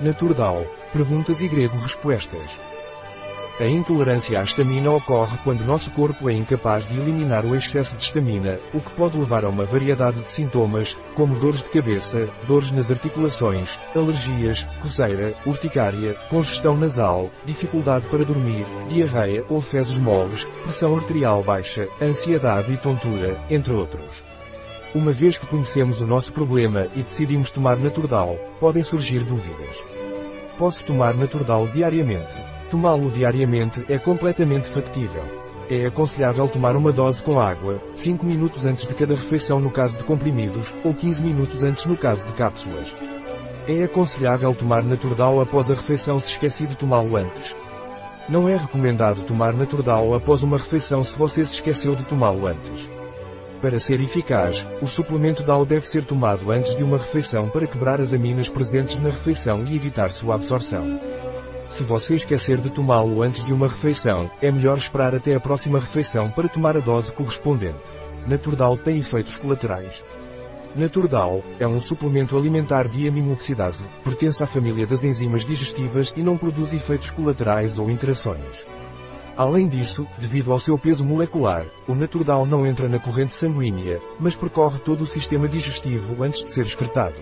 Naturdal. Perguntas e grego respostas. A intolerância à estamina ocorre quando nosso corpo é incapaz de eliminar o excesso de estamina, o que pode levar a uma variedade de sintomas, como dores de cabeça, dores nas articulações, alergias, coceira, urticária, congestão nasal, dificuldade para dormir, diarreia ou fezes moles, pressão arterial baixa, ansiedade e tontura, entre outros. Uma vez que conhecemos o nosso problema e decidimos tomar Naturdal, podem surgir dúvidas. Posso tomar Naturdal diariamente? Tomá-lo diariamente é completamente factível. É aconselhável tomar uma dose com água, 5 minutos antes de cada refeição no caso de comprimidos, ou 15 minutos antes no caso de cápsulas. É aconselhável tomar Naturdal após a refeição se esqueci de tomá-lo antes. Não é recomendado tomar Naturdal após uma refeição se você se esqueceu de tomá-lo antes. Para ser eficaz, o suplemento DAO deve ser tomado antes de uma refeição para quebrar as aminas presentes na refeição e evitar sua absorção. Se você esquecer de tomá-lo antes de uma refeição, é melhor esperar até a próxima refeição para tomar a dose correspondente. Naturdal tem efeitos colaterais. Naturdal é um suplemento alimentar de aminoxidase, pertence à família das enzimas digestivas e não produz efeitos colaterais ou interações. Além disso, devido ao seu peso molecular, o Naturdal não entra na corrente sanguínea, mas percorre todo o sistema digestivo antes de ser excretado.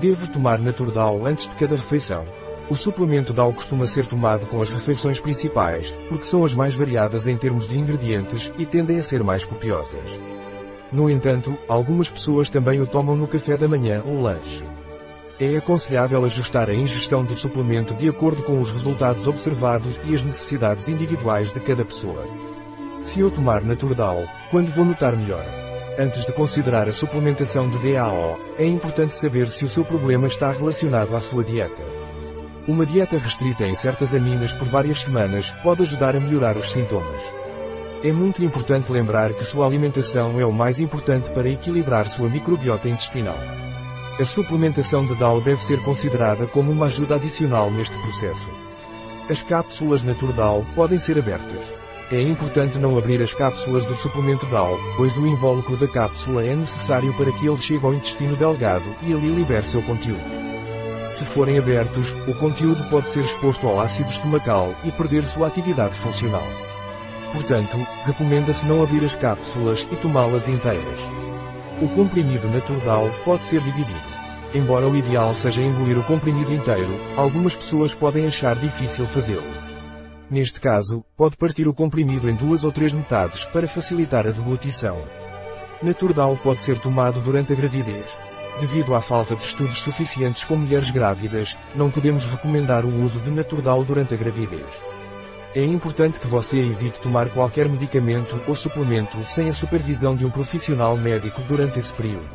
Deve tomar Naturdal antes de cada refeição. O suplemento DAO costuma ser tomado com as refeições principais, porque são as mais variadas em termos de ingredientes e tendem a ser mais copiosas. No entanto, algumas pessoas também o tomam no café da manhã ou lanche. É aconselhável ajustar a ingestão do suplemento de acordo com os resultados observados e as necessidades individuais de cada pessoa. Se eu tomar Naturdal, quando vou notar melhor? Antes de considerar a suplementação de DAO, é importante saber se o seu problema está relacionado à sua dieta. Uma dieta restrita em certas aminas por várias semanas pode ajudar a melhorar os sintomas. É muito importante lembrar que sua alimentação é o mais importante para equilibrar sua microbiota intestinal. A suplementação de DAO deve ser considerada como uma ajuda adicional neste processo. As cápsulas Naturdal podem ser abertas. É importante não abrir as cápsulas do suplemento DAO, pois o invólucro da cápsula é necessário para que ele chegue ao intestino delgado e ali libere seu conteúdo. Se forem abertos, o conteúdo pode ser exposto ao ácido estomacal e perder sua atividade funcional. Portanto, recomenda-se não abrir as cápsulas e tomá-las inteiras. O comprimido natural pode ser dividido. Embora o ideal seja engolir o comprimido inteiro, algumas pessoas podem achar difícil fazê-lo. Neste caso, pode partir o comprimido em duas ou três metades para facilitar a deglutição. Naturdal pode ser tomado durante a gravidez. Devido à falta de estudos suficientes com mulheres grávidas, não podemos recomendar o uso de Naturdal durante a gravidez. É importante que você evite tomar qualquer medicamento ou suplemento sem a supervisão de um profissional médico durante esse período.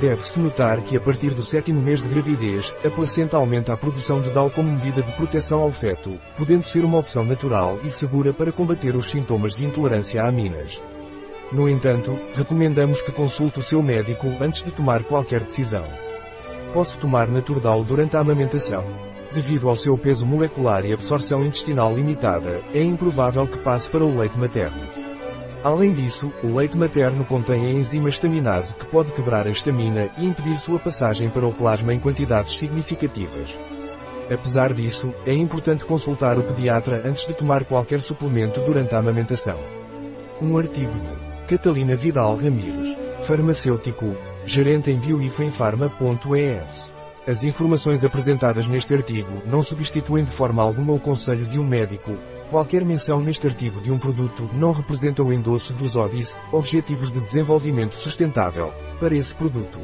Deve-se notar que a partir do sétimo mês de gravidez, a placenta aumenta a produção de DAO como medida de proteção ao feto, podendo ser uma opção natural e segura para combater os sintomas de intolerância a aminas. No entanto, recomendamos que consulte o seu médico antes de tomar qualquer decisão. Posso tomar Naturdal durante a amamentação. Devido ao seu peso molecular e absorção intestinal limitada, é improvável que passe para o leite materno. Além disso, o leite materno contém a enzima estaminase que pode quebrar a estamina e impedir sua passagem para o plasma em quantidades significativas. Apesar disso, é importante consultar o pediatra antes de tomar qualquer suplemento durante a amamentação. Um artigo de Catalina Vidal Ramírez, farmacêutico, gerente em bioifenfarma.es. As informações apresentadas neste artigo não substituem de forma alguma o conselho de um médico. Qualquer menção neste artigo de um produto não representa o endosso dos ODIs, Objetivos de Desenvolvimento Sustentável, para esse produto.